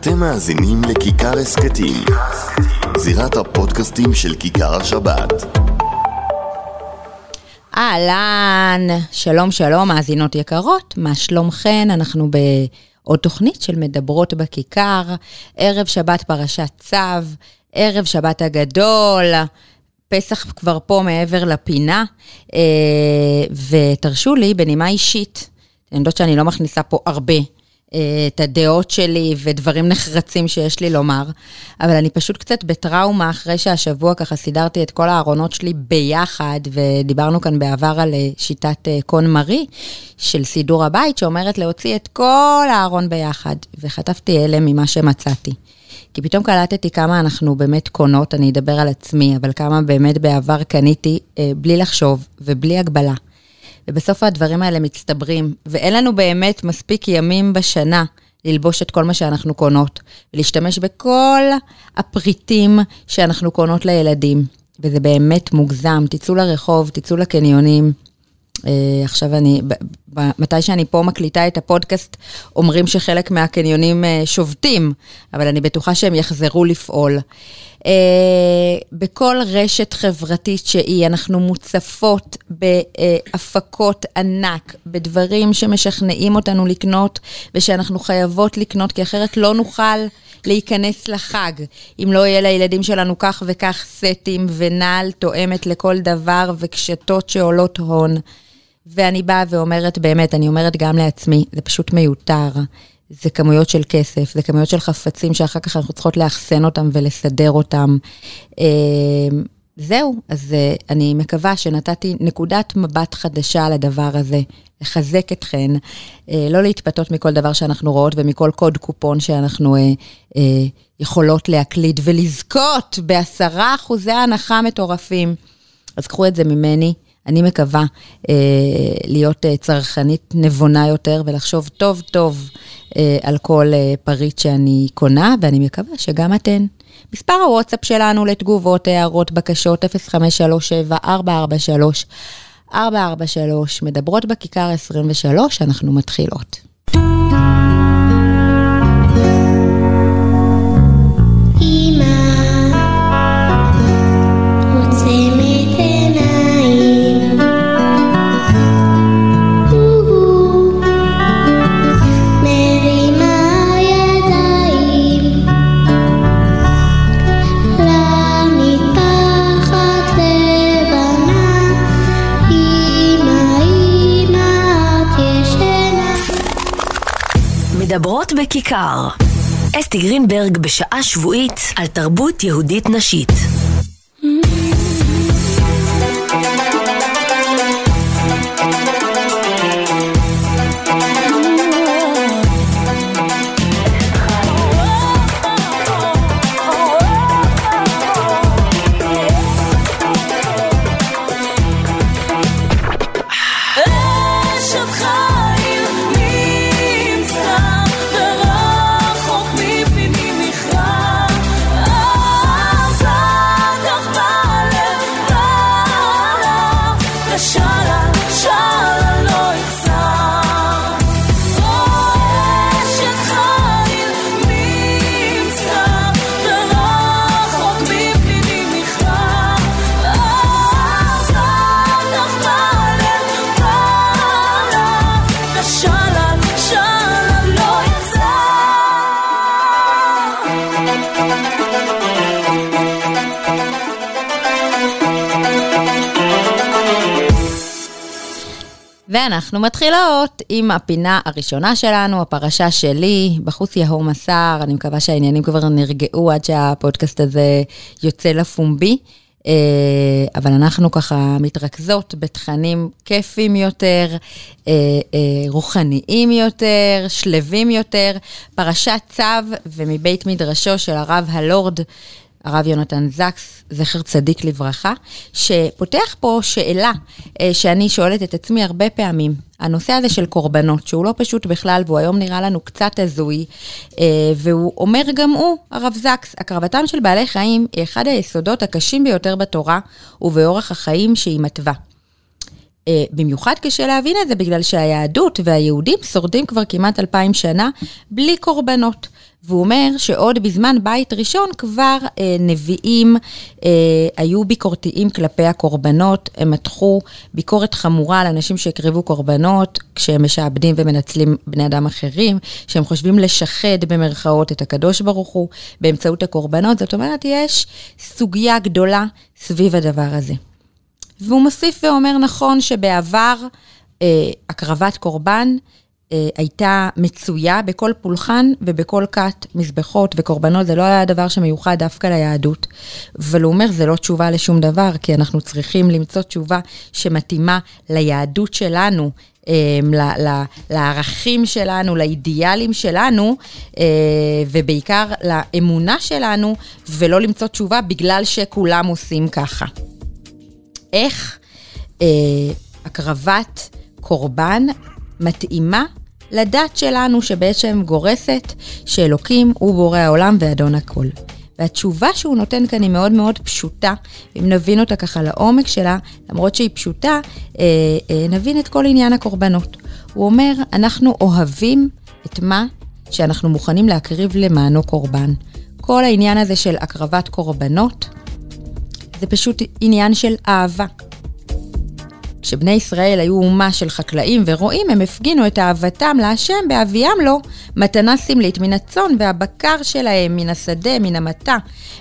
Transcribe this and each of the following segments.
אתם מאזינים לכיכר הסכתים, זירת הפודקאסטים של כיכר השבת. אהלן, שלום שלום, מאזינות יקרות, מה שלומכן? אנחנו בעוד תוכנית של מדברות בכיכר, ערב שבת פרשת צו, ערב שבת הגדול, פסח כבר פה מעבר לפינה, אה, ותרשו לי, בנימה אישית, אני יודעת שאני לא מכניסה פה הרבה את הדעות שלי ודברים נחרצים שיש לי לומר, אבל אני פשוט קצת בטראומה אחרי שהשבוע ככה סידרתי את כל הארונות שלי ביחד, ודיברנו כאן בעבר על אה, שיטת אה, קון מרי של סידור הבית, שאומרת להוציא את כל הארון ביחד, וחטפתי הלם ממה שמצאתי. כי פתאום קלטתי כמה אנחנו באמת קונות, אני אדבר על עצמי, אבל כמה באמת בעבר קניתי אה, בלי לחשוב ובלי הגבלה. ובסוף הדברים האלה מצטברים, ואין לנו באמת מספיק ימים בשנה ללבוש את כל מה שאנחנו קונות, ולהשתמש בכל הפריטים שאנחנו קונות לילדים. וזה באמת מוגזם, תצאו לרחוב, תצאו לקניונים. Uh, עכשיו אני, מתי שאני פה מקליטה את הפודקאסט, אומרים שחלק מהקניונים uh, שובתים, אבל אני בטוחה שהם יחזרו לפעול. Uh, בכל רשת חברתית שהיא, אנחנו מוצפות בהפקות ענק, בדברים שמשכנעים אותנו לקנות, ושאנחנו חייבות לקנות, כי אחרת לא נוכל להיכנס לחג, אם לא יהיה לילדים שלנו כך וכך סטים ונעל תואמת לכל דבר וקשתות שעולות הון. ואני באה ואומרת, באמת, אני אומרת גם לעצמי, זה פשוט מיותר. זה כמויות של כסף, זה כמויות של חפצים שאחר כך אנחנו צריכות לאחסן אותם ולסדר אותם. זהו, אז אה, אני מקווה שנתתי נקודת מבט חדשה על הדבר הזה, לחזק אתכן, אה, לא להתפתות מכל דבר שאנחנו רואות ומכל קוד קופון שאנחנו אה, יכולות להקליד ולזכות בעשרה אחוזי הנחה מטורפים. אז קחו את זה ממני. אני מקווה אה, להיות אה, צרכנית נבונה יותר ולחשוב טוב טוב אה, על כל אה, פריט שאני קונה, ואני מקווה שגם אתן. מספר הוואטסאפ שלנו לתגובות, הערות, בקשות, 0537-443-443, מדברות בכיכר 23, אנחנו מתחילות. מדברות בכיכר. אסתי גרינברג בשעה שבועית על תרבות יהודית נשית. ואנחנו מתחילות עם הפינה הראשונה שלנו, הפרשה שלי, בחוץ יהום מסר, אני מקווה שהעניינים כבר נרגעו עד שהפודקאסט הזה יוצא לפומבי. אה, אבל אנחנו ככה מתרכזות בתכנים כיפים יותר, אה, אה, רוחניים יותר, שלווים יותר. פרשת צו ומבית מדרשו של הרב הלורד הרב יונתן זקס, זכר צדיק לברכה, שפותח פה שאלה אה, שאני שואלת את עצמי הרבה פעמים. הנושא הזה של קורבנות, שהוא לא פשוט בכלל, והוא היום נראה לנו קצת הזוי, אה, והוא אומר גם הוא, הרב זקס, הקרבתם של בעלי חיים היא אחד היסודות הקשים ביותר בתורה ובאורח החיים שהיא מתווה. אה, במיוחד קשה להבין את זה בגלל שהיהדות והיהודים שורדים כבר כמעט אלפיים שנה בלי קורבנות. והוא אומר שעוד בזמן בית ראשון כבר אה, נביאים אה, היו ביקורתיים כלפי הקורבנות, הם מתחו ביקורת חמורה על אנשים שהקריבו קורבנות כשהם משעבדים ומנצלים בני אדם אחרים, שהם חושבים לשחד במרכאות את הקדוש ברוך הוא באמצעות הקורבנות, זאת אומרת, יש סוגיה גדולה סביב הדבר הזה. והוא מוסיף ואומר, נכון שבעבר אה, הקרבת קורבן, הייתה מצויה בכל פולחן ובכל כת מזבחות וקורבנות, זה לא היה דבר שמיוחד דווקא ליהדות. אבל הוא אומר, זה לא תשובה לשום דבר, כי אנחנו צריכים למצוא תשובה שמתאימה ליהדות שלנו, אה, לערכים שלנו, לאידיאלים שלנו, אה, ובעיקר לאמונה שלנו, ולא למצוא תשובה בגלל שכולם עושים ככה. איך הקרבת קורבן מתאימה לדת שלנו שבעצם גורסת שאלוקים הוא בורא העולם ואדון הכל. והתשובה שהוא נותן כאן היא מאוד מאוד פשוטה, אם נבין אותה ככה לעומק שלה, למרות שהיא פשוטה, אה, אה, נבין את כל עניין הקורבנות. הוא אומר, אנחנו אוהבים את מה שאנחנו מוכנים להקריב למענו קורבן. כל העניין הזה של הקרבת קורבנות, זה פשוט עניין של אהבה. כשבני ישראל היו אומה של חקלאים ורועים, הם הפגינו את אהבתם להשם בהביאם לו מתנה סמלית מן הצאן והבקר שלהם, מן השדה, מן המטע,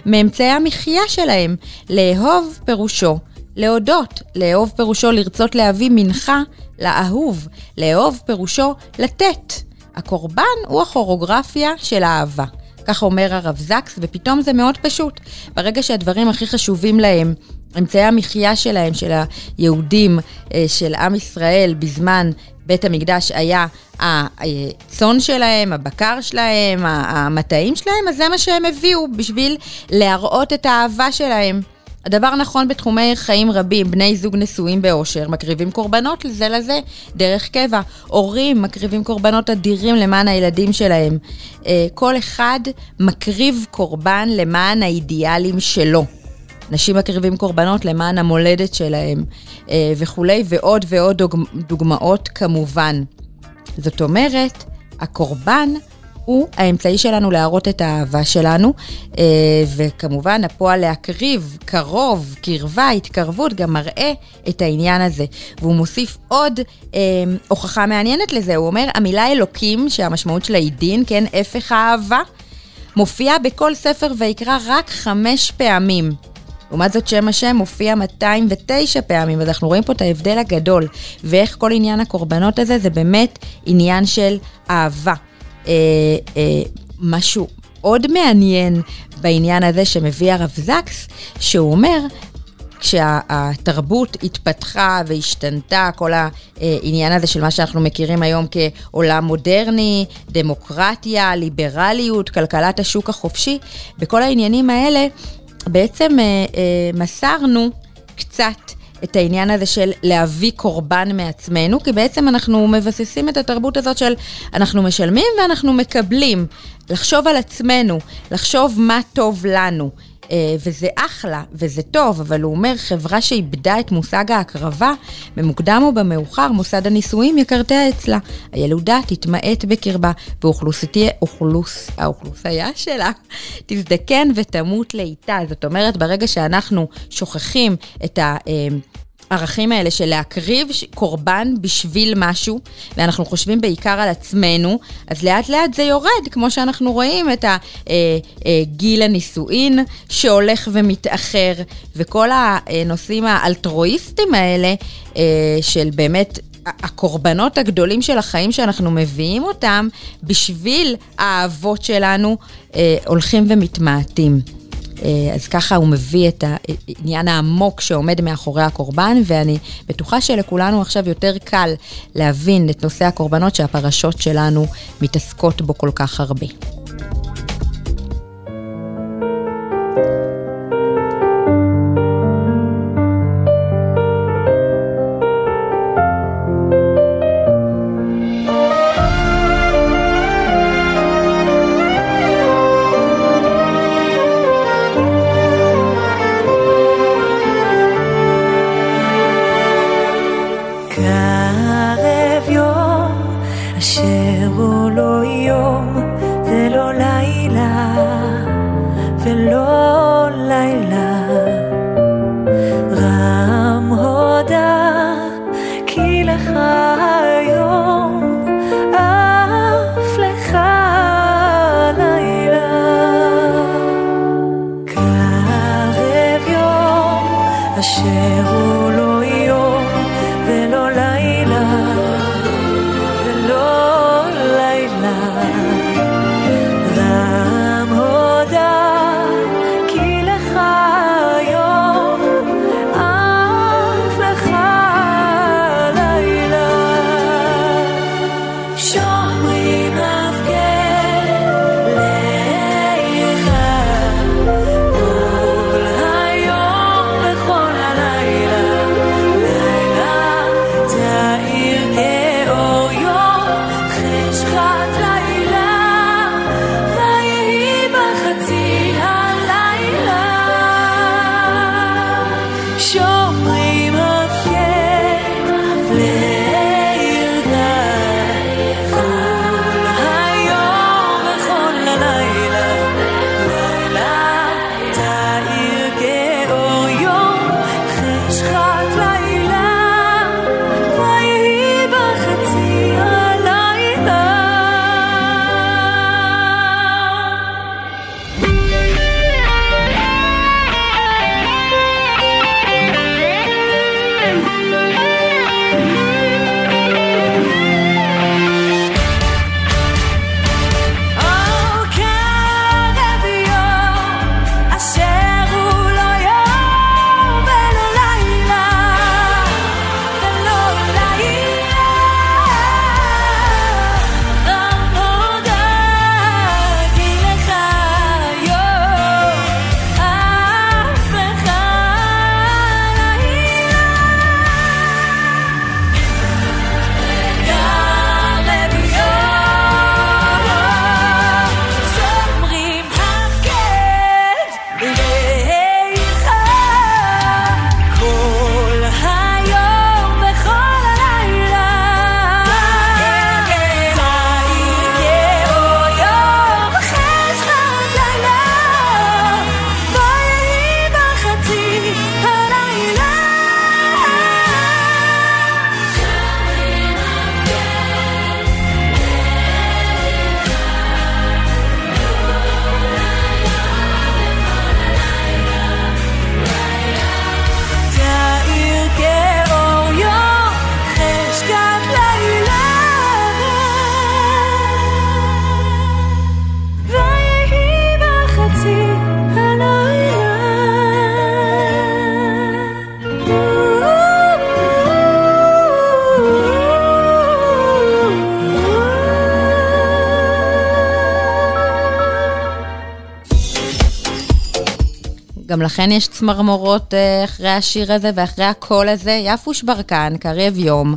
מאמצעי המחיה שלהם. לאהוב פירושו להודות, לאהוב פירושו לרצות להביא מנחה לאהוב, לאהוב פירושו לתת. הקורבן הוא הכוריאוגרפיה של האהבה. כך אומר הרב זקס, ופתאום זה מאוד פשוט. ברגע שהדברים הכי חשובים להם אמצעי המחיה שלהם, של היהודים, אה, של עם ישראל, בזמן בית המקדש היה הצאן שלהם, הבקר שלהם, המטעים שלהם, אז זה מה שהם הביאו בשביל להראות את האהבה שלהם. הדבר נכון בתחומי חיים רבים, בני זוג נשואים באושר, מקריבים קורבנות לזה לזה, דרך קבע. הורים מקריבים קורבנות אדירים למען הילדים שלהם. אה, כל אחד מקריב קורבן למען האידיאלים שלו. נשים מקריבים קורבנות למען המולדת שלהם אה, וכולי, ועוד ועוד דוגמאות כמובן. זאת אומרת, הקורבן הוא האמצעי שלנו להראות את האהבה שלנו, אה, וכמובן הפועל להקריב, קרוב, קרבה, התקרבות, גם מראה את העניין הזה. והוא מוסיף עוד אה, הוכחה מעניינת לזה, הוא אומר, המילה אלוקים, שהמשמעות שלה היא דין, כן, הפך האהבה, מופיעה בכל ספר ויקרא רק חמש פעמים. לעומת זאת שם השם מופיע 209 פעמים, אז אנחנו רואים פה את ההבדל הגדול, ואיך כל עניין הקורבנות הזה זה באמת עניין של אהבה. אה, אה, משהו עוד מעניין בעניין הזה שמביא הרב זקס, שהוא אומר, כשהתרבות התפתחה והשתנתה, כל העניין הזה של מה שאנחנו מכירים היום כעולם מודרני, דמוקרטיה, ליברליות, כלכלת השוק החופשי, בכל העניינים האלה בעצם אה, אה, מסרנו קצת את העניין הזה של להביא קורבן מעצמנו, כי בעצם אנחנו מבססים את התרבות הזאת של אנחנו משלמים ואנחנו מקבלים. לחשוב על עצמנו, לחשוב מה טוב לנו. אה, וזה אחלה, וזה טוב, אבל הוא אומר, חברה שאיבדה את מושג ההקרבה, במוקדם או במאוחר, מוסד הנישואים יקרטע אצלה. הילודה תתמעט בקרבה, והאוכלוסייה שלה תזדקן ותמות לאיטה. זאת אומרת, ברגע שאנחנו שוכחים את ה... אה, הערכים האלה של להקריב קורבן בשביל משהו, ואנחנו חושבים בעיקר על עצמנו, אז לאט לאט זה יורד, כמו שאנחנו רואים את הגיל אה, אה, הנישואין שהולך ומתאחר, וכל הנושאים האלטרואיסטים האלה אה, של באמת הקורבנות הגדולים של החיים שאנחנו מביאים אותם בשביל האהבות שלנו הולכים ומתמעטים. אה, אז ככה הוא מביא את העניין העמוק שעומד מאחורי הקורבן, ואני בטוחה שלכולנו עכשיו יותר קל להבין את נושא הקורבנות שהפרשות שלנו מתעסקות בו כל כך הרבה. גם לכן יש צמרמורות אה, אחרי השיר הזה ואחרי הקול הזה. יפוש ברקן, קרב יום,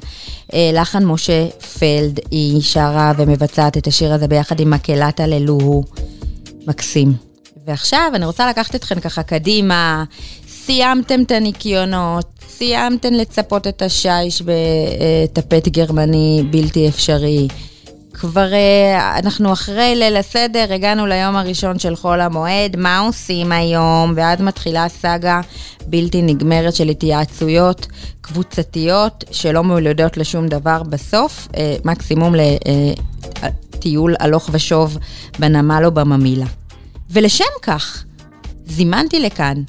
אה, לחן משה פלד, היא שרה ומבצעת את השיר הזה ביחד עם מקהלת הללוהו. מקסים. ועכשיו אני רוצה לקחת אתכם ככה קדימה, סיימתם את הניקיונות, סיימתם לצפות את השיש בטפט גרמני בלתי אפשרי. כבר אה, אנחנו אחרי ליל הסדר, הגענו ליום הראשון של חול המועד, מה עושים היום? ואז מתחילה סאגה בלתי נגמרת של התייעצויות קבוצתיות שלא מולדות לשום דבר בסוף, אה, מקסימום לטיול אה, הלוך ושוב בנמל או בממילה. ולשם כך, זימנתי לכאן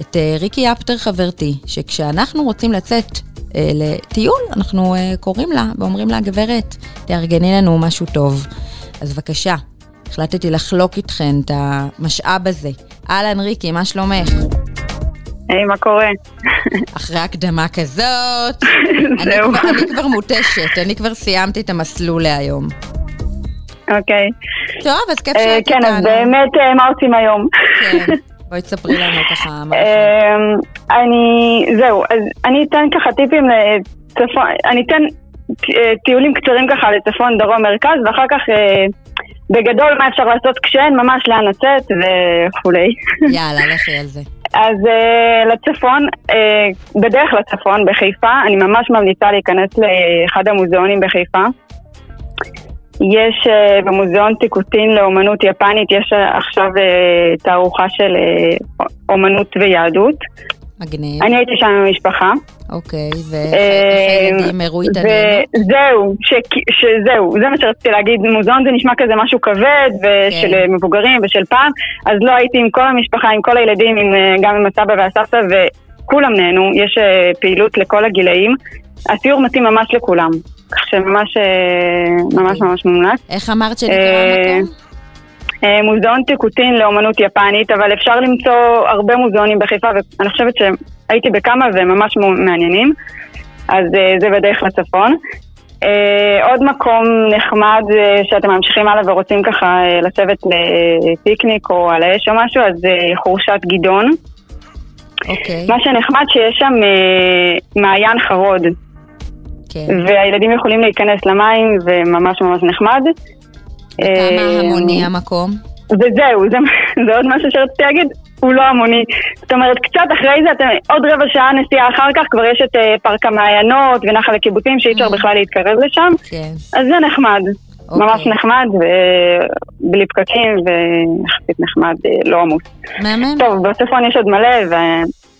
את ריקי אפטר חברתי, שכשאנחנו רוצים לצאת לטיול, אנחנו אה, קוראים לה ואומרים לה, גברת, תארגני לנו משהו טוב. אז בבקשה, החלטתי לחלוק איתכן את המשאב הזה. אהלן ריקי, מה שלומך? היי, מה קורה? אחרי הקדמה כזאת, אני, כבר, אני כבר מותשת, אני כבר סיימתי את המסלול להיום. אוקיי. טוב, אז כיף שאת איתנו. כן, אז באמת, מה עושים היום? כן. בואי תספרי לנו ככה מה אמ, אני, זהו, אז אני אתן ככה טיפים לצפון, אני אתן אה, טיולים קצרים ככה לצפון, דרום, מרכז, ואחר כך אה, בגדול מה אפשר לעשות כשאין, ממש לאן לצאת וכולי. יאללה, לכי על זה. אז uh, לצפון, uh, בדרך לצפון, בחיפה, אני ממש ממליצה להיכנס לאחד המוזיאונים בחיפה. יש uh, במוזיאון טיקוטין לאומנות יפנית, יש עכשיו uh, תערוכה של אומנות ויהדות. מגניב. אני הייתי שם עם המשפחה. אוקיי, ואיך הילדים הראו התעניינות? זהו, שזהו, זה מה שרציתי להגיד, מוזיאון זה נשמע כזה משהו כבד, ושל כן. מבוגרים ושל פעם, אז לא הייתי עם כל המשפחה, עם כל הילדים, גם עם הסבא והסבתא, וכולם נהנו, יש פעילות לכל הגילאים. הסיור מתאים ממש לכולם. שממש אה, ממש ממש מומלץ. איך אמרת שנקרא המקום? אה, מוזיאון טיקוטין לאומנות יפנית, אבל אפשר למצוא הרבה מוזיאונים בחיפה, ואני חושבת שהייתי בכמה וממש מעניינים, אז אה, זה בדרך לצפון. עוד מקום נחמד שאתם ממשיכים הלאה ורוצים ככה לשבת לפיקניק או על האש או משהו, אז חורשת גדעון. אוקיי. מה שנחמד שיש שם מעיין חרוד. כן. והילדים יכולים להיכנס למים, וממש ממש נחמד. וכמה אה, המוני המקום? וזהו, זה, זה עוד משהו שרציתי להגיד, הוא לא המוני. זאת אומרת, קצת אחרי זה, אתם, עוד רבע שעה נסיעה אחר כך, כבר יש את uh, פארק המעיינות ונחל הקיבוצים, שאי אפשר mm. בכלל להתקרב לשם. כן. אז זה נחמד. Okay. ממש אוקיי. נחמד, ובלי פקקים, ויחסית נחמד, אה, לא עמוס. מהמם. טוב, בצפון יש עוד מלא,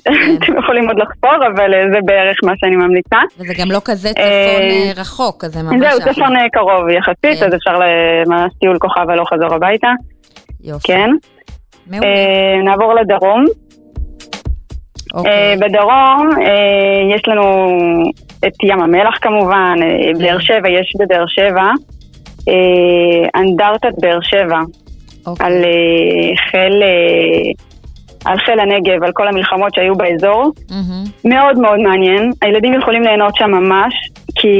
אתם יכולים עוד לחפור, אבל אה, זה בערך מה שאני ממליצה. וזה גם לא כזה צפון אה, אה, רחוק, אז זה ממש... זהו, צפון קרוב יחסית, כן. אז אפשר ממש טיול כוכב הלוך חזור הביתה. יופי. כן. נעבור לדרום. אוקיי. בדרום יש לנו את ים המלח כמובן, באר כן. שבע, יש בבאר שבע אנדרטת באר שבע. אוקיי. על חיל על חיל הנגב, על כל המלחמות שהיו באזור. Mm-hmm. מאוד מאוד מעניין. הילדים יכולים ליהנות שם ממש, כי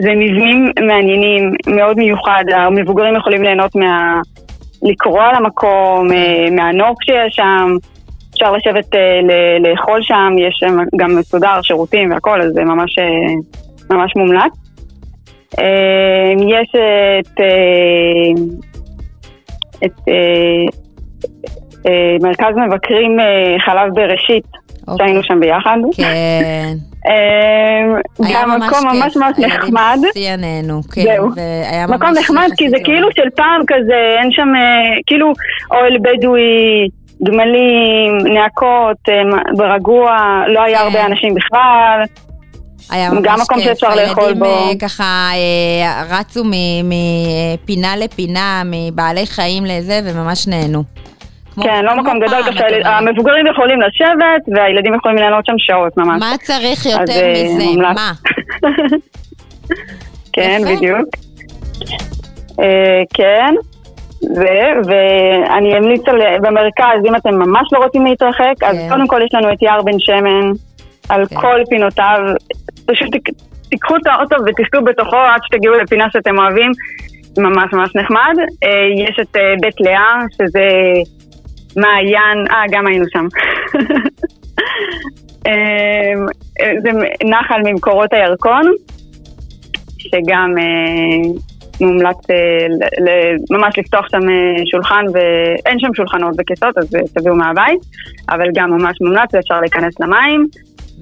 זה מבנים מעניינים, מאוד מיוחד. המבוגרים יכולים ליהנות מה... לקרוא על המקום, אה, מהנוף שיש שם. אפשר לשבת אה, לאכול שם, יש שם גם מסודר, שירותים והכל, אז זה ממש, אה, ממש מומלץ. יש את... את מרכז מבקרים אה, חלב בראשית, אוקיי. שהיינו שם ביחד. כן. אה, גם מקום ממש ממש נחמד. היה נהנו, כן. זהו. מקום נחמד כי זה כאילו של פעם כזה, אין שם כאילו אוהל בדואי, גמלים, נאקות, רגוע, לא היה הרבה כן. אנשים בכלל. היה ממש גם מקום שאפשר לאכול בו. הילדים ככה רצו מפינה לפינה, מבעלי חיים לזה, וממש נהנו. כן, לא מקום גדול, המבוגרים יכולים לשבת והילדים יכולים ליהנות שם שעות ממש. מה צריך יותר אה, מזה? מה? כן, בדיוק. אה, כן, ואני אמליץ על, במרכז, אם אתם ממש לא רוצים להתרחק, אז כן. קודם כל יש לנו את יער בן שמן, על כן. כל פינותיו. פשוט תיקחו את האוטו ותיסעו בתוכו עד שתגיעו לפינה שאתם אוהבים. ממש ממש נחמד. אה, יש את בית לאה, שזה מעיין, אה, גם היינו שם. אמ, זה נחל ממקורות הירקון, שגם אה, מומלץ אה, ממש לפתוח שם אה, שולחן, ואין שם שולחנות וכיסות, אז תביאו מהבית, אבל גם ממש מומלץ ואפשר להיכנס למים.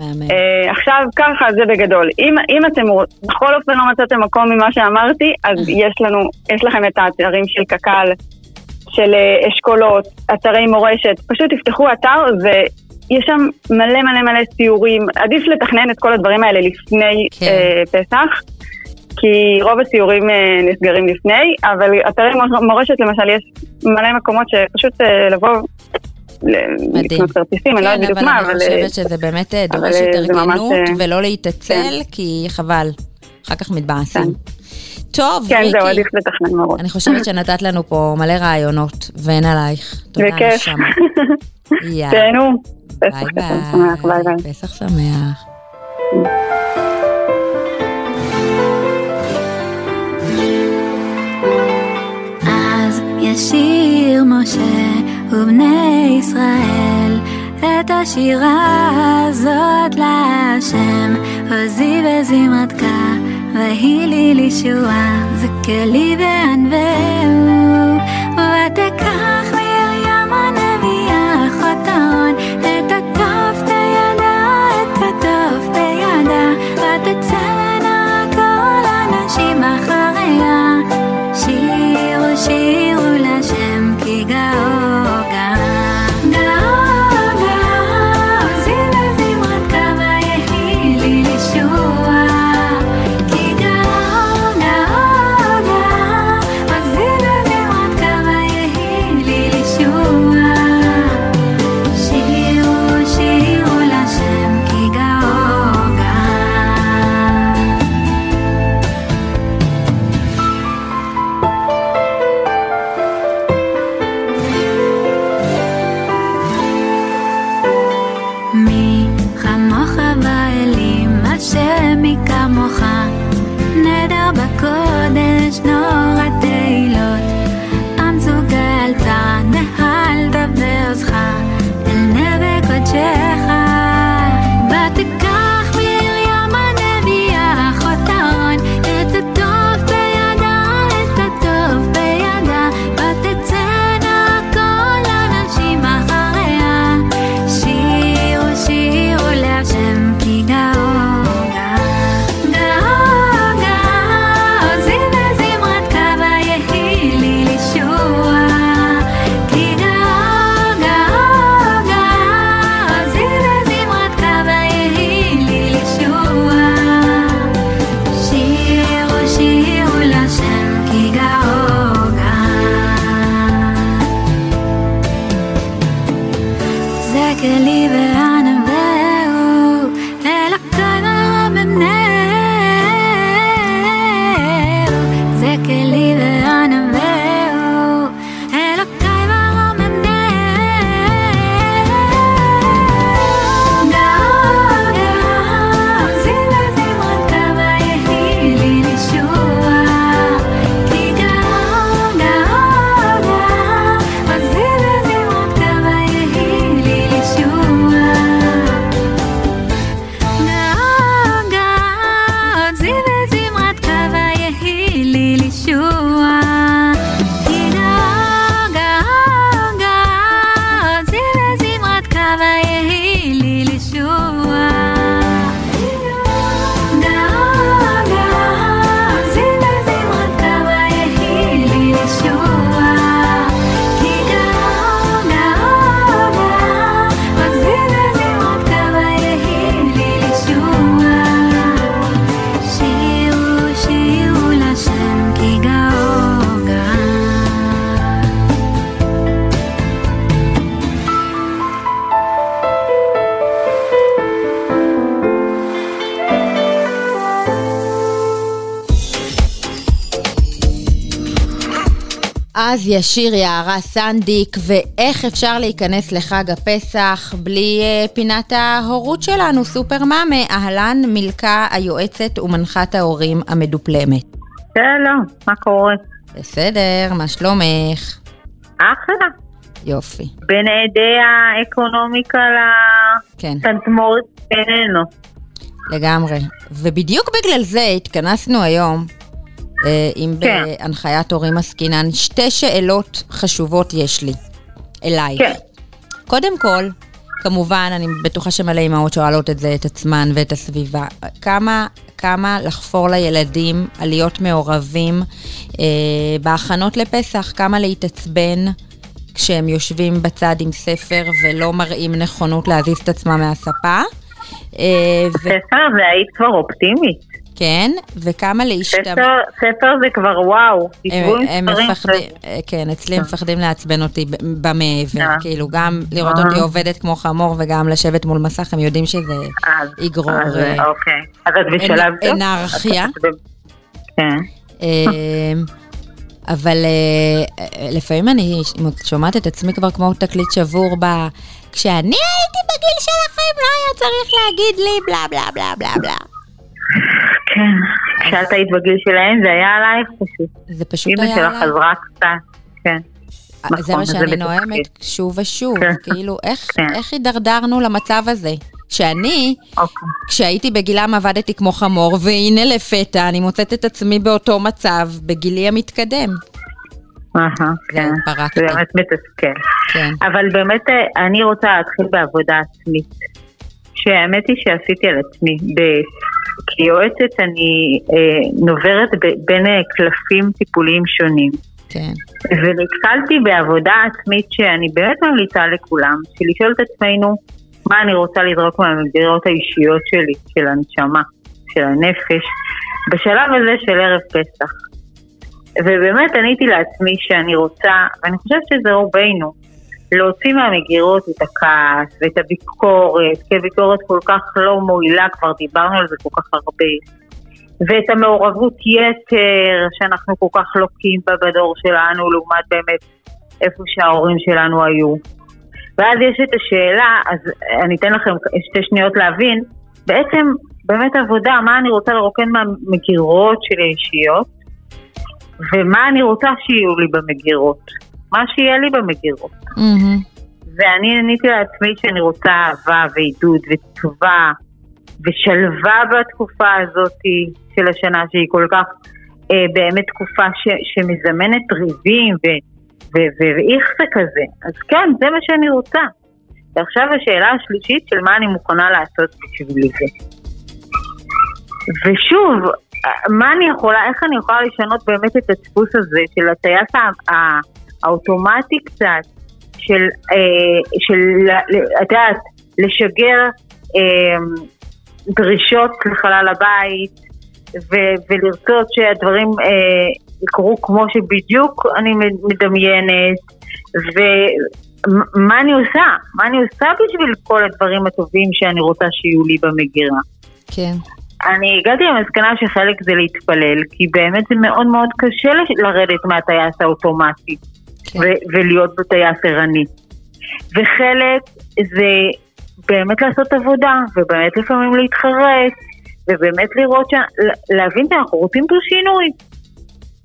Uh, עכשיו ככה, זה בגדול. אם, אם אתם בכל אופן לא מצאתם מקום ממה שאמרתי, אז יש לנו, יש לכם את האתרים של קק"ל, של אה, אשכולות, אתרי מורשת, פשוט תפתחו אתר ויש שם מלא מלא מלא סיורים. עדיף לתכנן את כל הדברים האלה לפני כן. אה, פסח, כי רוב הסיורים אה, נסגרים לפני, אבל אתרי מורשת למשל, יש מלא מקומות שפשוט אה, לבוא לקנות כרטיסים, אני לא יודעת כן, בדיוק מה, אבל... אני חושבת שזה באמת אה, דורש התארגנות ולא להתעצל, כן. כי חבל, אחר כך מתבאסים. כן. טוב, כן, ריקי. כן, זהו, עדיף לתכנן מראש. אני חושבת שנתת לנו פה מלא רעיונות, ואין עלייך. תודה. יאללה. תהנו. ביי ביי. פסח שמח. אז ישיר משה ובני ישראל את השירה הזאת להשם, עוזי וזמרתך. ויהי לי לישועה, זכה וענווהו, אז ישיר יערה סנדיק, ואיך אפשר להיכנס לחג הפסח בלי uh, פינת ההורות שלנו, סופר מאמה, אהלן מילכה היועצת ומנחת ההורים המדופלמת. שלום, מה קורה? בסדר, מה שלומך? אחלה. יופי. בין עדי האקונומיקה לתנתמורת כן. בינינו. לגמרי. ובדיוק בגלל זה התכנסנו היום אם כן. בהנחיית הורים עסקינן, שתי שאלות חשובות יש לי אלייך. כן. קודם כל, כמובן, אני בטוחה שמלא אימהות שואלות את זה, את עצמן ואת הסביבה. כמה, כמה לחפור לילדים על להיות מעורבים אה, בהכנות לפסח, כמה להתעצבן כשהם יושבים בצד עם ספר ולא מראים נכונות להזיז את עצמם מהספה. אה, ספר ו... והיית כבר אופטימית. כן, וכמה להשתמש... ספר, ספר זה כבר וואו, תשבו עם ספרים. כן, אצלי הם מפחדים לעצבן אותי במעבר, אה. כאילו גם לראות אה. אותי עובדת כמו חמור וגם לשבת מול מסך, הם יודעים שזה יגרור... אז אה, אוקיי, אז את בשלב טוב? אנרכיה. כן. אבל לפעמים אני שומעת את עצמי כבר כמו תקליט שבור ב... כשאני הייתי בגיל שלכם לא היה צריך להגיד לי בלה בלה בלה בלה בלה. כשאת היית בגיל שלהם זה היה עלייך פשוט. זה פשוט היה עלייך. אמא שלך עזרה קצת, כן. נכון, זה מה שאני נואמת שוב ושוב, כן. כאילו איך, כן. איך הידרדרנו למצב הזה? שאני, אוקיי. כשהייתי בגילם עבדתי כמו חמור, והנה לפתע אני מוצאת את עצמי באותו מצב, בגילי המתקדם. כן, זה באמת מתסכל. כן. אבל באמת אה, אני רוצה להתחיל בעבודה עצמית. שהאמת היא שעשיתי על עצמי. כיועצת אני אה, נוברת ב, בין אה, קלפים טיפוליים שונים. כן. ונתקלתי בעבודה עצמית שאני באמת ממליצה לכולם, של לשאול את עצמנו מה אני רוצה לזרוק מהמגדירות האישיות שלי, של הנשמה, של הנפש, בשלב הזה של ערב פסח. ובאמת עניתי לעצמי שאני רוצה, ואני חושבת שזה רובנו, להוציא מהמגירות את הכעס ואת הביקורת, כי הביקורת כל כך לא מועילה, כבר דיברנו על זה כל כך הרבה, ואת המעורבות יתר שאנחנו כל כך לוקים בה בדור שלנו, לעומת באמת איפה שההורים שלנו היו. ואז יש את השאלה, אז אני אתן לכם שתי שניות להבין, בעצם באמת עבודה, מה אני רוצה לרוקן מהמגירות שלי האישיות, ומה אני רוצה שיהיו לי במגירות. מה שיהיה לי במגירות. Mm-hmm. ואני עניתי לעצמי שאני רוצה אהבה ועידוד ותקווה ושלווה בתקופה הזאת של השנה שהיא כל כך אה, באמת תקופה ש, שמזמנת ריבים ואיכסה כזה. אז כן, זה מה שאני רוצה. ועכשיו השאלה השלישית של מה אני מוכנה לעשות בשביל זה. ושוב, מה אני יכולה, איך אני יכולה לשנות באמת את הדפוס הזה של הטייס האוטומטי קצת של, אה, של את יודעת, לשגר אה, דרישות לחלל הבית ו- ולרצות שהדברים אה, יקרו כמו שבדיוק אני מדמיינת ומה אני עושה? מה אני עושה בשביל כל הדברים הטובים שאני רוצה שיהיו לי במגירה? כן. אני הגעתי למסקנה שחלק זה להתפלל, כי באמת זה מאוד מאוד קשה לרדת מהטייס האוטומטי. כן. ולהיות בטייס ערני. וחלק זה באמת לעשות עבודה, ובאמת לפעמים להתחרט, ובאמת לראות, ש... להבין שאנחנו רוצים פה שינוי.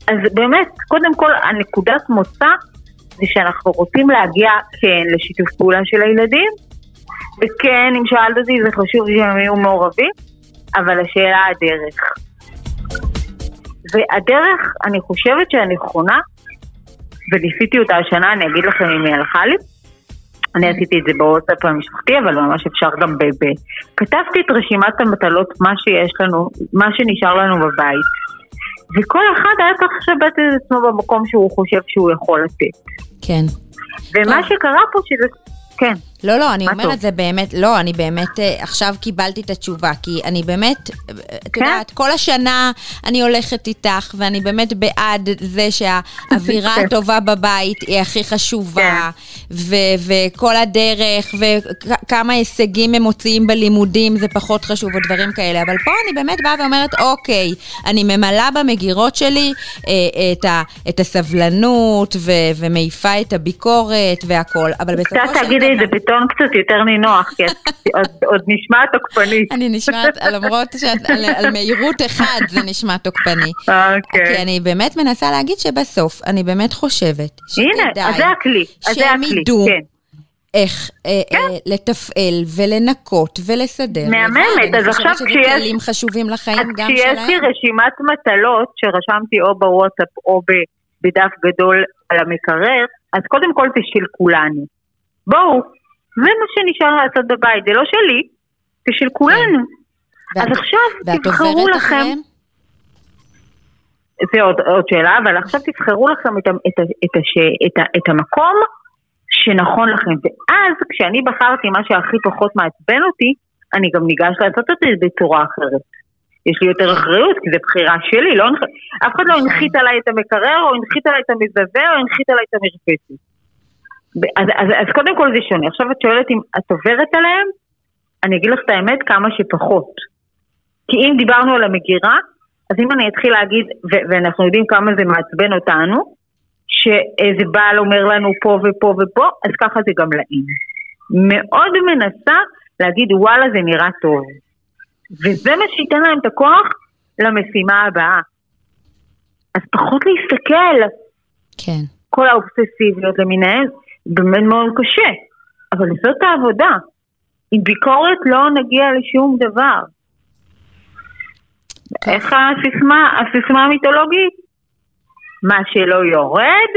אז באמת, קודם כל, הנקודת מוצא זה שאנחנו רוצים להגיע, כן, לשיתוף פעולה של הילדים, וכן, אם שאלת אותי, זה חשוב שהם יהיו מעורבים, אבל השאלה הדרך. והדרך, אני חושבת שהנכונה, וניסיתי אותה השנה, אני אגיד לכם אם היא הלכה לי. אני עשיתי את זה בוואטסאפ המשפחתי, אבל ממש אפשר גם ב... ב... כתבתי את רשימת המטלות, מה שיש לנו, מה שנשאר לנו בבית. וכל אחד היה צריך לשבת את עצמו במקום שהוא חושב שהוא יכול לתת. כן. ומה. שקרה פה שזה... כן. לא, לא, אני אומרת, זה באמת, לא, אני באמת אה, עכשיו קיבלתי את התשובה, כי אני באמת, אה, את כן? יודעת, כל השנה אני הולכת איתך, ואני באמת בעד זה שהאווירה הטובה בבית היא הכי חשובה, כן. וכל הדרך, וכמה הישגים הם מוציאים בלימודים זה פחות חשוב, או דברים כאלה, אבל פה אני באמת באה ואומרת, אוקיי, אני ממלאה במגירות שלי אה, את, הסבלנות, ומעיפה את הביקורת והכול, אבל בסופו של דבר... בטון קצת יותר נינוח, כי את עוד נשמעת תוקפנית. אני נשמעת, למרות שעל מהירות אחד זה נשמע תוקפני. אוקיי. כי אני באמת מנסה להגיד שבסוף, אני באמת חושבת אז אז זה הכלי, כן. איך אה, אה, כן. אה, לתפעל ולנקות ולסדר. מהממת, אז עכשיו כשיש... אני חושבת שזה כלים חשובים לחיים גם שלהם. כשיש לי רשימת מטלות שרשמתי או בוואטסאפ או בדף גדול על המקרר, אז קודם כל זה של כולנו. בואו, זה מה שנשאר לעשות בבית, זה לא שלי, זה של כולנו. כן. אז עכשיו תבחרו לכם... אחריהם? זה עוד, עוד שאלה, אבל עכשיו תבחרו לכם את, את, את, את, את, את המקום שנכון לכם. ואז כשאני בחרתי מה שהכי פחות מעצבן אותי, אני גם ניגש לעשות את זה בצורה אחרת. יש לי יותר אחריות, כי זו בחירה שלי, לא, אף אחד לא הנחית עליי את המקרר, או הנחית עליי את המזווה, או הנחית עליי את המרפסת. אז, אז, אז קודם כל זה שונה. עכשיו את שואלת אם את עוברת עליהם, אני אגיד לך את האמת, כמה שפחות. כי אם דיברנו על המגירה, אז אם אני אתחיל להגיד, ו- ואנחנו יודעים כמה זה מעצבן אותנו, שאיזה בעל אומר לנו פה ופה ופה, אז ככה זה גם להם. מאוד מנסה להגיד וואלה זה נראה טוב. וזה מה שייתן להם את הכוח למשימה הבאה. אז פחות להסתכל. כן. כל האובססיביות למיניהן, באמת מאוד קשה. אבל זאת העבודה. עם ביקורת לא נגיע לשום דבר. איך הסיסמה, הסיסמה המיתולוגית? מה שלא יורד,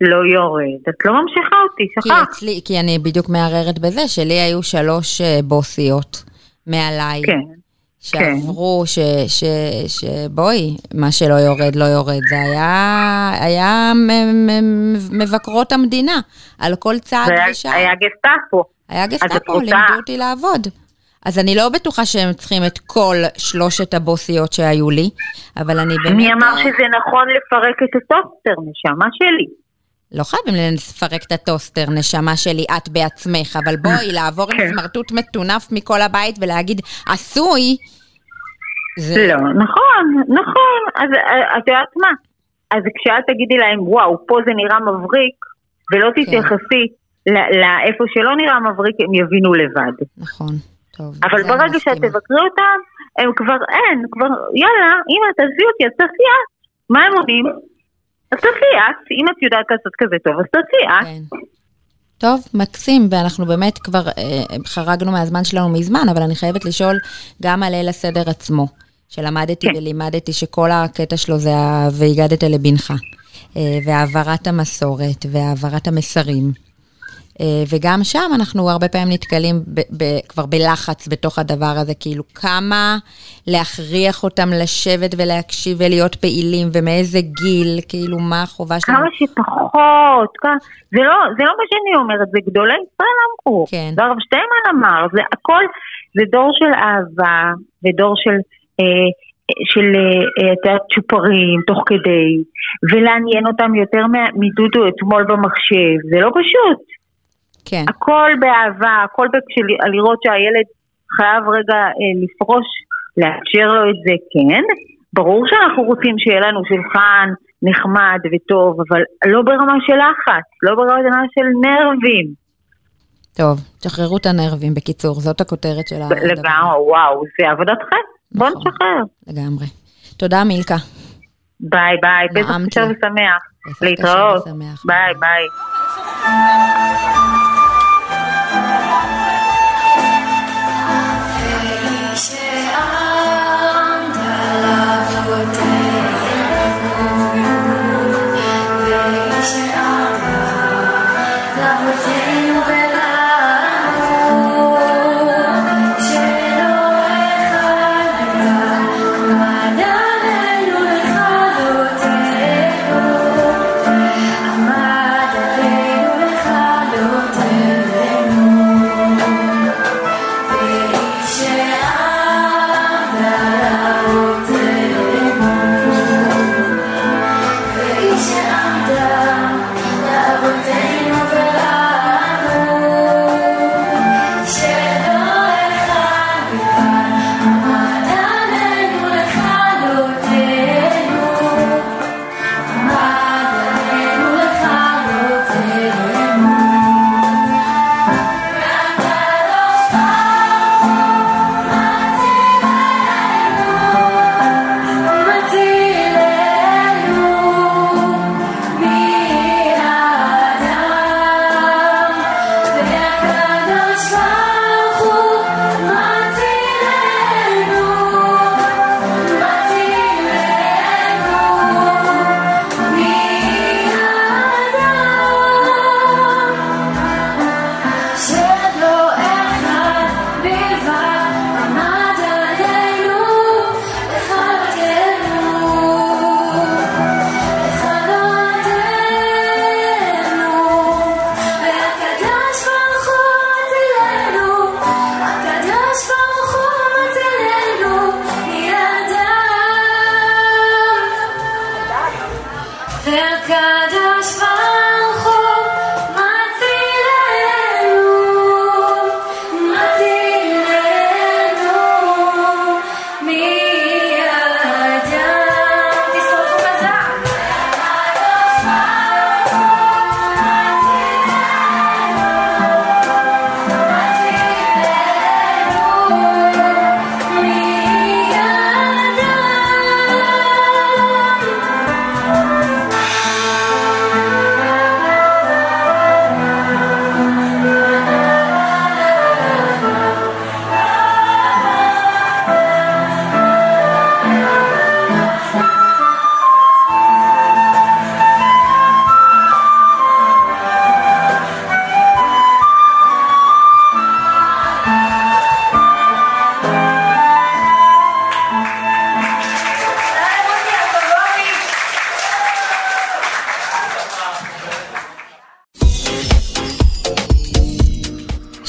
לא יורד. את לא ממשיכה אותי, שכחת. כי אצלי, כי אני בדיוק מערערת בזה, שלי היו שלוש אה, בוסיות מעליי. כן. שעברו, כן. ש, ש, שבואי, מה שלא יורד, לא יורד. זה היה, היה מבקרות המדינה, על כל צעד ושעה. היה גסטאפו. היה גסטאפו, לימדו אותי לעבוד. אז אני לא בטוחה שהם צריכים את כל שלושת הבוסיות שהיו לי, אבל אני באמת... מי אמר שזה נכון לפרק את הטוסטר, נשמה שלי? לא חייבים לפרק את הטוסטר, נשמה שלי, את בעצמך, אבל בואי, לעבור עם כן. סמרטוט מטונף מכל הבית ולהגיד, עשוי, זה... לא, נכון, נכון, אז אה, את יודעת מה? אז כשאת תגידי להם, וואו, פה זה נראה מבריק, ולא כן. תתייחסי לאיפה שלא נראה מבריק, הם יבינו לבד. נכון. טוב. אבל ברגע שאת תבקרי אותם, הם כבר אין, כבר, יאללה, אם את תעזבי אותי, אז תעשי את. מה הם עונים? אז תעשי את. אם את יודעת לעשות כזה טוב, אז תעשי את. כן. טוב, מקסים, ואנחנו באמת כבר אה, חרגנו מהזמן שלנו מזמן, אבל אני חייבת לשאול גם על ליל הסדר עצמו, שלמדתי כן. ולימדתי שכל הקטע שלו זה והגדת לבנך, אה, והעברת המסורת, והעברת המסרים. אה, וגם שם אנחנו הרבה פעמים נתקלים ב- ב- כבר בלחץ בתוך הדבר הזה, כאילו כמה להכריח אותם לשבת ולהקשיב ולהיות פעילים, ומאיזה גיל, כאילו מה החובה שלנו. כמה שפחות, זה לא, זה לא מה שאני אומרת, זה גדולי ישראל אמרו. כן. זה הרב שטיימן אמר, זה הכל, זה דור של אהבה, ודור של... אה, של אה, צ'ופרים תוך כדי, ולעניין אותם יותר מדודו אתמול במחשב, זה לא פשוט. כן. הכל באהבה, הכל בשביל לראות שהילד חייב רגע אה, לפרוש, לאפשר לו את זה, כן. ברור שאנחנו רוצים שיהיה לנו שולחן נחמד וטוב, אבל לא ברמה של לחץ, לא ברמה של נרבים. טוב, תשחררו את הנרבים, בקיצור, זאת הכותרת של הדבר. לגמרי, וואו, זה עבודתכם. נכון, בוא נשחרר. לגמרי. תודה, מילכה. ביי ביי, פסח כשר ושמח. להתראות. ביי ביי.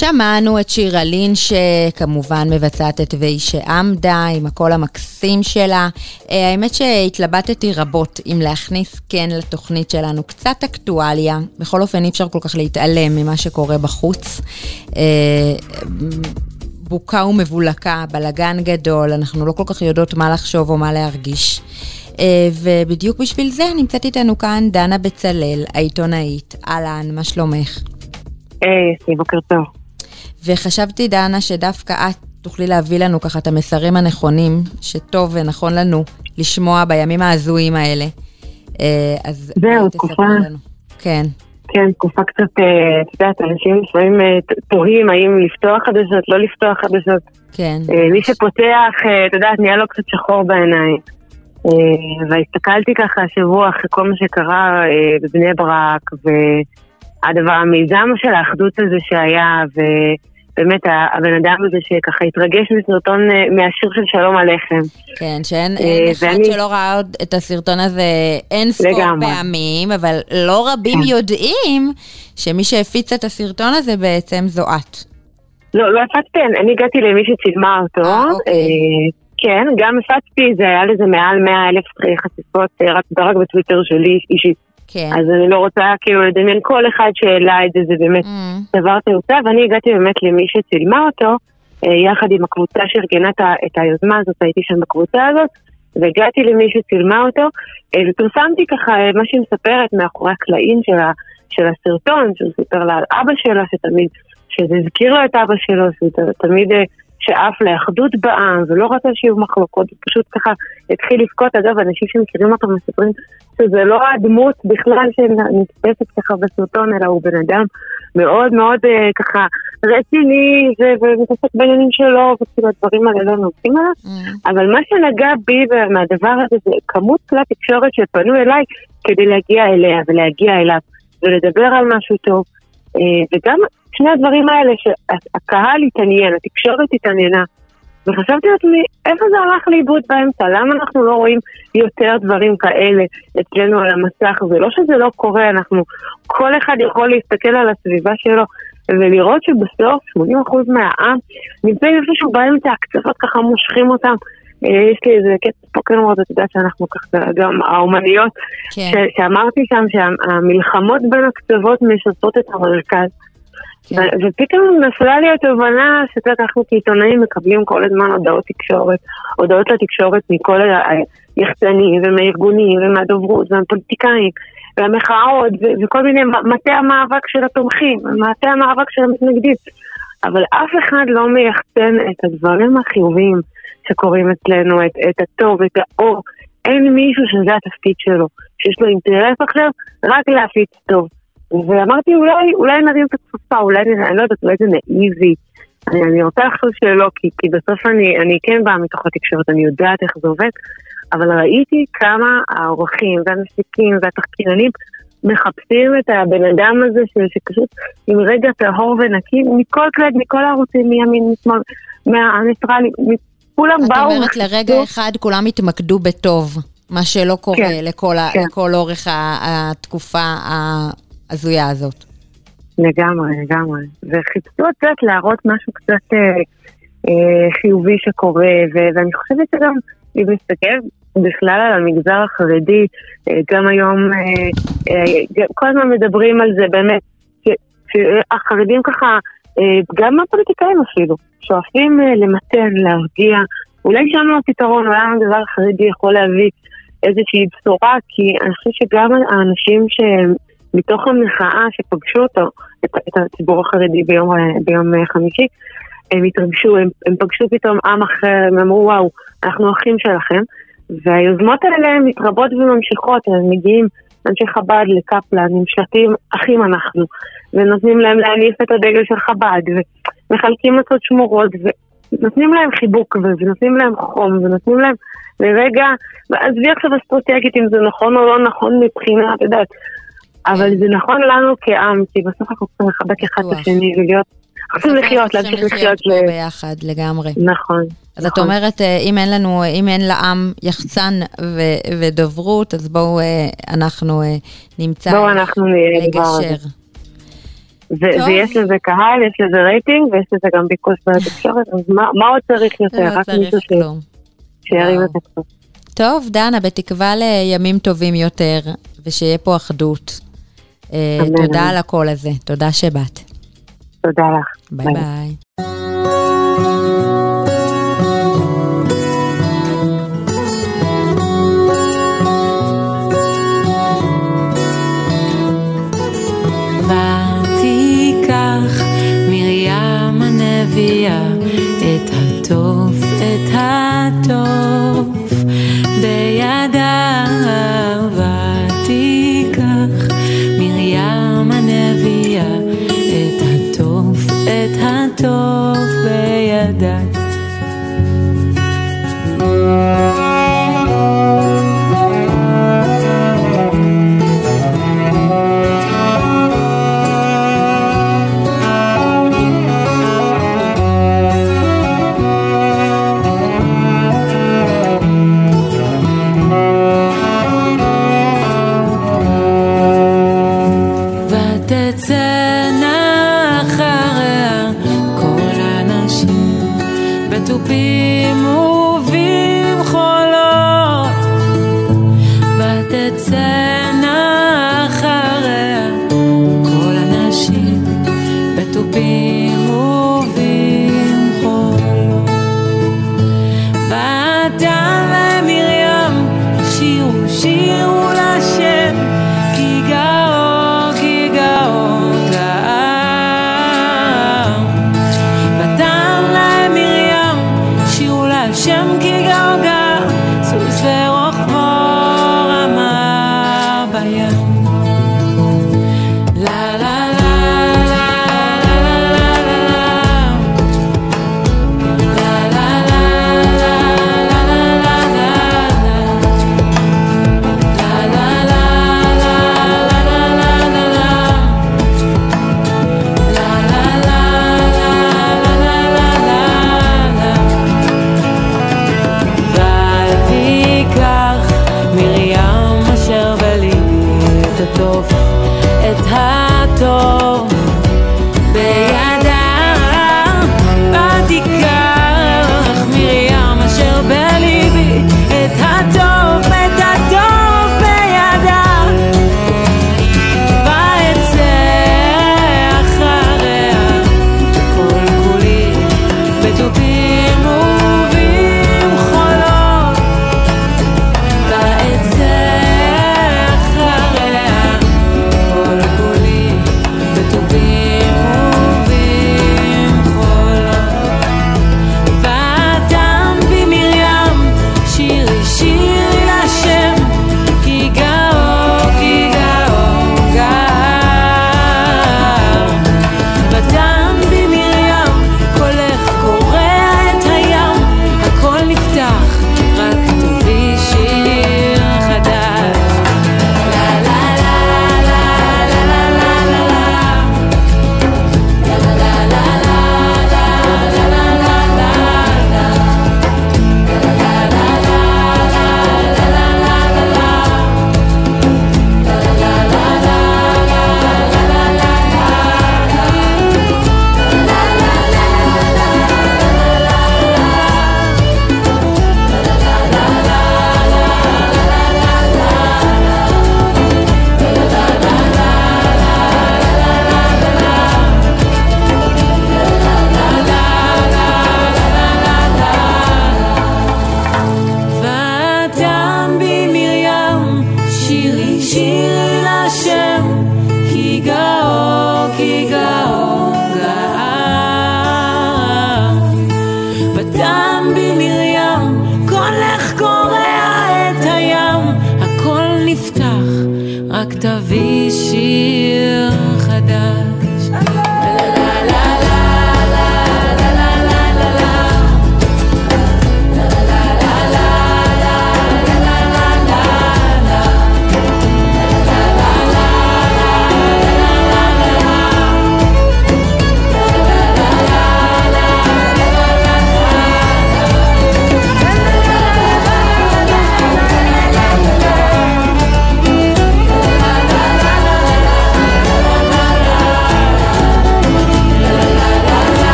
שמענו את שירה לין, שכמובן מבצעת את והיא שעמדה, עם הקול המקסים שלה. אה, האמת שהתלבטתי רבות אם להכניס כן לתוכנית שלנו קצת אקטואליה. בכל אופן, אי אפשר כל כך להתעלם ממה שקורה בחוץ. אה, בוקה ומבולקה, בלגן גדול, אנחנו לא כל כך יודעות מה לחשוב או מה להרגיש. אה, ובדיוק בשביל זה נמצאת איתנו כאן דנה בצלאל, העיתונאית. אהלן, מה שלומך? היי, בוקר טוב. וחשבתי, דנה, שדווקא את תוכלי להביא לנו ככה את המסרים הנכונים, שטוב ונכון לנו לשמוע בימים ההזויים האלה. אה, אז זהו, תקופה. לנו. כן. כן, תקופה קצת, אה, את יודעת, אנשים לפעמים אה, תוהים האם לפתוח חדשות, לא לפתוח חדשות. כן. מי שפותח, את יודעת, נהיה לו קצת שחור בעיניים. והסתכלתי ככה השבוע אחרי כל מה שקרה בבני ברק, והדבר, המיזם של האחדות הזה שהיה, ו... באמת הבן אדם הזה שככה התרגש מסרטון אה, מהשיר של שלום עליכם. כן, שאין אה, אחד ואני... שלא ראה עוד את הסרטון הזה אין ספור פעמים, אבל לא רבים כן. יודעים שמי שהפיץ את הסרטון הזה בעצם זו את. לא, לא הפצתי, אני הגעתי למי שצילמה אותו. אה, אוקיי. אה, כן, גם הפצתי, זה היה לזה מעל 100 אלף חשיפות רק, רק בטוויטר שלי אישית. כן. אז אני לא רוצה כאילו לדמיין כל אחד שהעלה את זה, זה באמת mm. דבר תאוצה, ואני הגעתי באמת למי שצילמה אותו, אה, יחד עם הקבוצה שארגנה את היוזמה הזאת, הייתי שם בקבוצה הזאת, והגעתי למי שצילמה אותו, אה, ופרסמתי ככה אה, מה שהיא מספרת מאחורי הקלעים של, של הסרטון, שהוא סיפר לה על אבא שלה, שתמיד, שזה הזכיר לו את אבא שלו, שהוא תמיד שאף לאחדות בעם, ולא רצה שיהיו מחלוקות, פשוט ככה התחיל לבכות. אגב, אנשים שמכירים אותו מספרים שזה לא הדמות בכלל שנתפסת ככה בסרטון, אלא הוא בן אדם מאוד מאוד אה, ככה רציני ומתעסק בעניינים שלו, וכאילו הדברים האלה לא נוגעים עליו. Mm. אבל מה שנגע בי מהדבר הזה זה כמות כלי התקשורת שפנו אליי כדי להגיע אליה ולהגיע אליו ולדבר על משהו טוב. אה, וגם שני הדברים האלה שהקהל התעניין, התקשורת התעניינה, וחשבתי לעצמי, איפה זה הלך לאיבוד באמצע? למה אנחנו לא רואים יותר דברים כאלה אצלנו על המסך? זה לא שזה לא קורה, אנחנו, כל אחד יכול להסתכל על הסביבה שלו ולראות שבסוף 80% מהעם נמצאים איפשהו באמצע, הקצוות ככה מושכים אותם. אה, יש לי איזה קטע פוקרמורד, את יודעת שאנחנו ככה, גם האומניות, כן. שאמרתי שם שהמלחמות בין הקצוות משתפות את המרכז. כן. ופתאום נפלה לי התובנה שאתה אנחנו כעיתונאים מקבלים כל הזמן הודעות תקשורת, הודעות לתקשורת מכל היחצנים ומהארגונים ומהדוברות ומהפוליטיקאים והמחאות וכל מיני מטה המאבק של התומכים, מטה המאבק של המתנגדים. אבל אף אחד לא מייחצן את הדברים החיוביים שקורים אצלנו, את, את הטוב, את האור. אין מישהו שזה התפקיד שלו, שיש לו אינטרס עכשיו רק להפיץ טוב. ואמרתי, אולי, אולי נרים את הכפפה, אולי, אני לא יודעת, אולי זה נאיבי. אני, אני רוצה לחשוב שלא, כי, כי בסוף אני, אני כן באה מתוך התקשורת, אני יודעת איך זה עובד, אבל ראיתי כמה העורכים והמפיקים והתחקירנים מחפשים את הבן אדם הזה ש, שפשוט עם רגע טהור ונקי מכל כלי, מכל הערוצים, מימין, משמאל, מהניטרלים, כולם באו... את אומרת לרגע אחד כולם התמקדו בטוב, מה שלא קורה כן, לכל, כן. לכל אורך התקופה ההזויה הזאת. לגמרי, לגמרי. וחיפשו זה להראות משהו קצת אה, אה, חיובי שקורה, ו- ואני חושבת שגם, אם נסתכל בכלל על המגזר החרדי, גם היום, כל הזמן מדברים על זה באמת, שהחרדים ככה, גם הפוליטיקאים אפילו, שואפים למתן, להרגיע, אולי שם לא הפתרון, אולי המגזר החרדי יכול להביא איזושהי בשורה, כי אני חושבת שגם האנשים שמתוך המחאה שפגשו אותו, את, את הציבור החרדי ביום, ביום חמישי, הם התרגשו, הם, הם פגשו פתאום עם אחר, הם אמרו וואו, אנחנו אחים שלכם, והיוזמות האלה מתרבות וממשיכות, הם מגיעים אנשי חב"ד לקפלן עם שלטים אחים אנחנו, ונותנים להם להניף את הדגל של חב"ד, ומחלקים מצות שמורות, ונותנים להם חיבוק, ונותנים להם חום, ונותנים להם לרגע, עזבי עכשיו אסטרטגית אם זה נכון או לא נכון מבחינה, את יודעת, אבל זה נכון לנו כעם, כי בסוף אנחנו צריכים לחבק אחד את השני ולהיות צריכים לחיות, להמשיך לחיות. ביחד, לגמרי. נכון. אז את נכון. אומרת, אה, אם אין לנו, אם אין לעם יחצן ודוברות, אז בואו אה, אנחנו אה, נמצא בואו אנחנו נהיה לגשר. ויש לזה קהל, יש לזה רייטינג, ויש לזה גם ביקוש בתקשורת, אז מה עוד צריך יותר? לא רק מישהו שירים את הכתוב. טוב, דנה, בתקווה לימים טובים יותר, ושיהיה פה אחדות. תודה על הקול הזה, תודה שבאת. תודה לך. ביי ביי. מרים הנביאה את הטוב, את הטוב. בידה ותיקח מרים הנביאה את הטוב, את הטוב בידה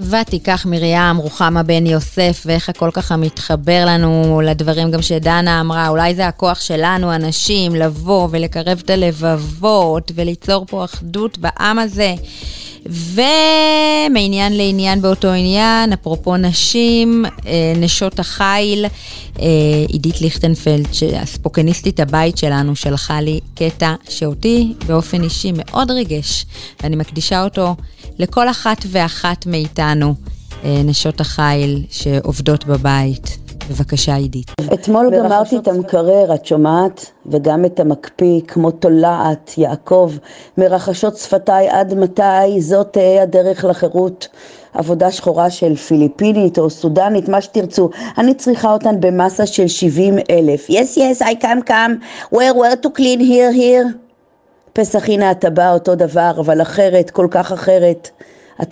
ותיקח מרים, רוחמה בן יוסף, ואיך הכל ככה מתחבר לנו לדברים גם שדנה אמרה, אולי זה הכוח שלנו, הנשים, לבוא ולקרב את הלבבות וליצור פה אחדות בעם הזה. ומעניין לעניין באותו עניין, אפרופו נשים, אה, נשות החיל, אה, עידית ליכטנפלד, הספוקניסטית הבית שלנו, שלחה לי קטע שאותי באופן אישי מאוד ריגש, ואני מקדישה אותו לכל אחת ואחת מאיתנו, אה, נשות החיל שעובדות בבית. בבקשה, עידית. אתמול גמרתי את המקרר, את שומעת? וגם את המקפיא, כמו תולעת, יעקב, מרחשות שפתיי עד מתי, זאת תהא הדרך לחירות. עבודה שחורה של פיליפינית או סודנית, מה שתרצו. אני צריכה אותן במסה של 70 אלף. Yes, yes, I come, come. Where, where to clean here, here? פסח הנה בא אותו דבר, אבל אחרת, כל כך אחרת.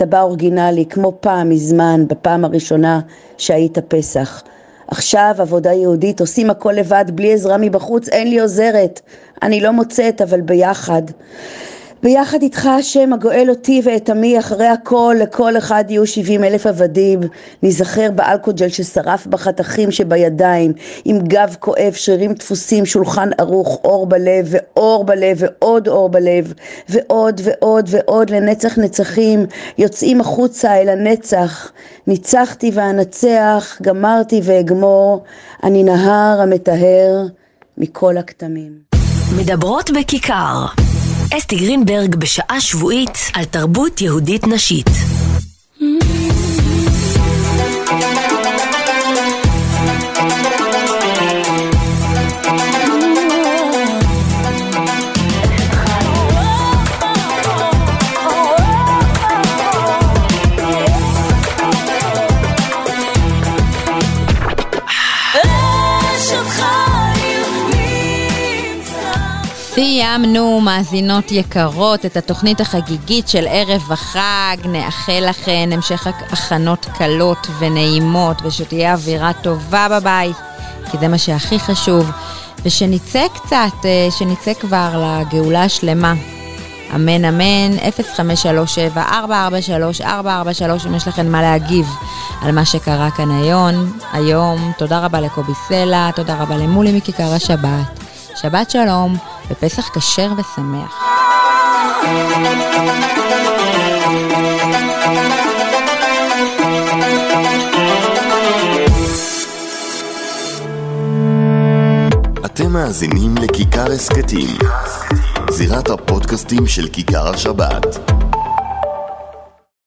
בא אורגינלי, כמו פעם מזמן, בפעם הראשונה שהיית פסח. עכשיו עבודה יהודית, עושים הכל לבד, בלי עזרה מבחוץ, אין לי עוזרת. אני לא מוצאת, אבל ביחד. ביחד איתך השם הגואל אותי ואת עמי אחרי הכל לכל אחד יהיו שבעים אלף עבדים. ניזכר באלכוג'ל ששרף בחתכים שבידיים עם גב כואב שרירים דפוסים שולחן ערוך אור בלב ואור בלב ועוד אור בלב ועוד ועוד ועוד לנצח נצחים. יוצאים החוצה אל הנצח. ניצחתי ואנצח גמרתי ואגמור. אני נהר המטהר מכל הכתמים. מדברות בכיכר אסתי גרינברג בשעה שבועית על תרבות יהודית נשית. סיימנו, מאזינות יקרות, את התוכנית החגיגית של ערב החג. נאחל לכן המשך הכנות קלות ונעימות, ושתהיה אווירה טובה בבית, כי זה מה שהכי חשוב. ושנצא קצת, אה, שנצא כבר לגאולה השלמה. אמן אמן, 0537-443-443, אם יש לכם מה להגיב על מה שקרה כאן היום. היום, תודה רבה לקובי סלע, תודה רבה למולי מכיכר השבת. שבת שלום. ופסח כשר ושמח. אתם מאזינים לכיכר הסכתים, זירת הפודקאסטים של כיכר השבת.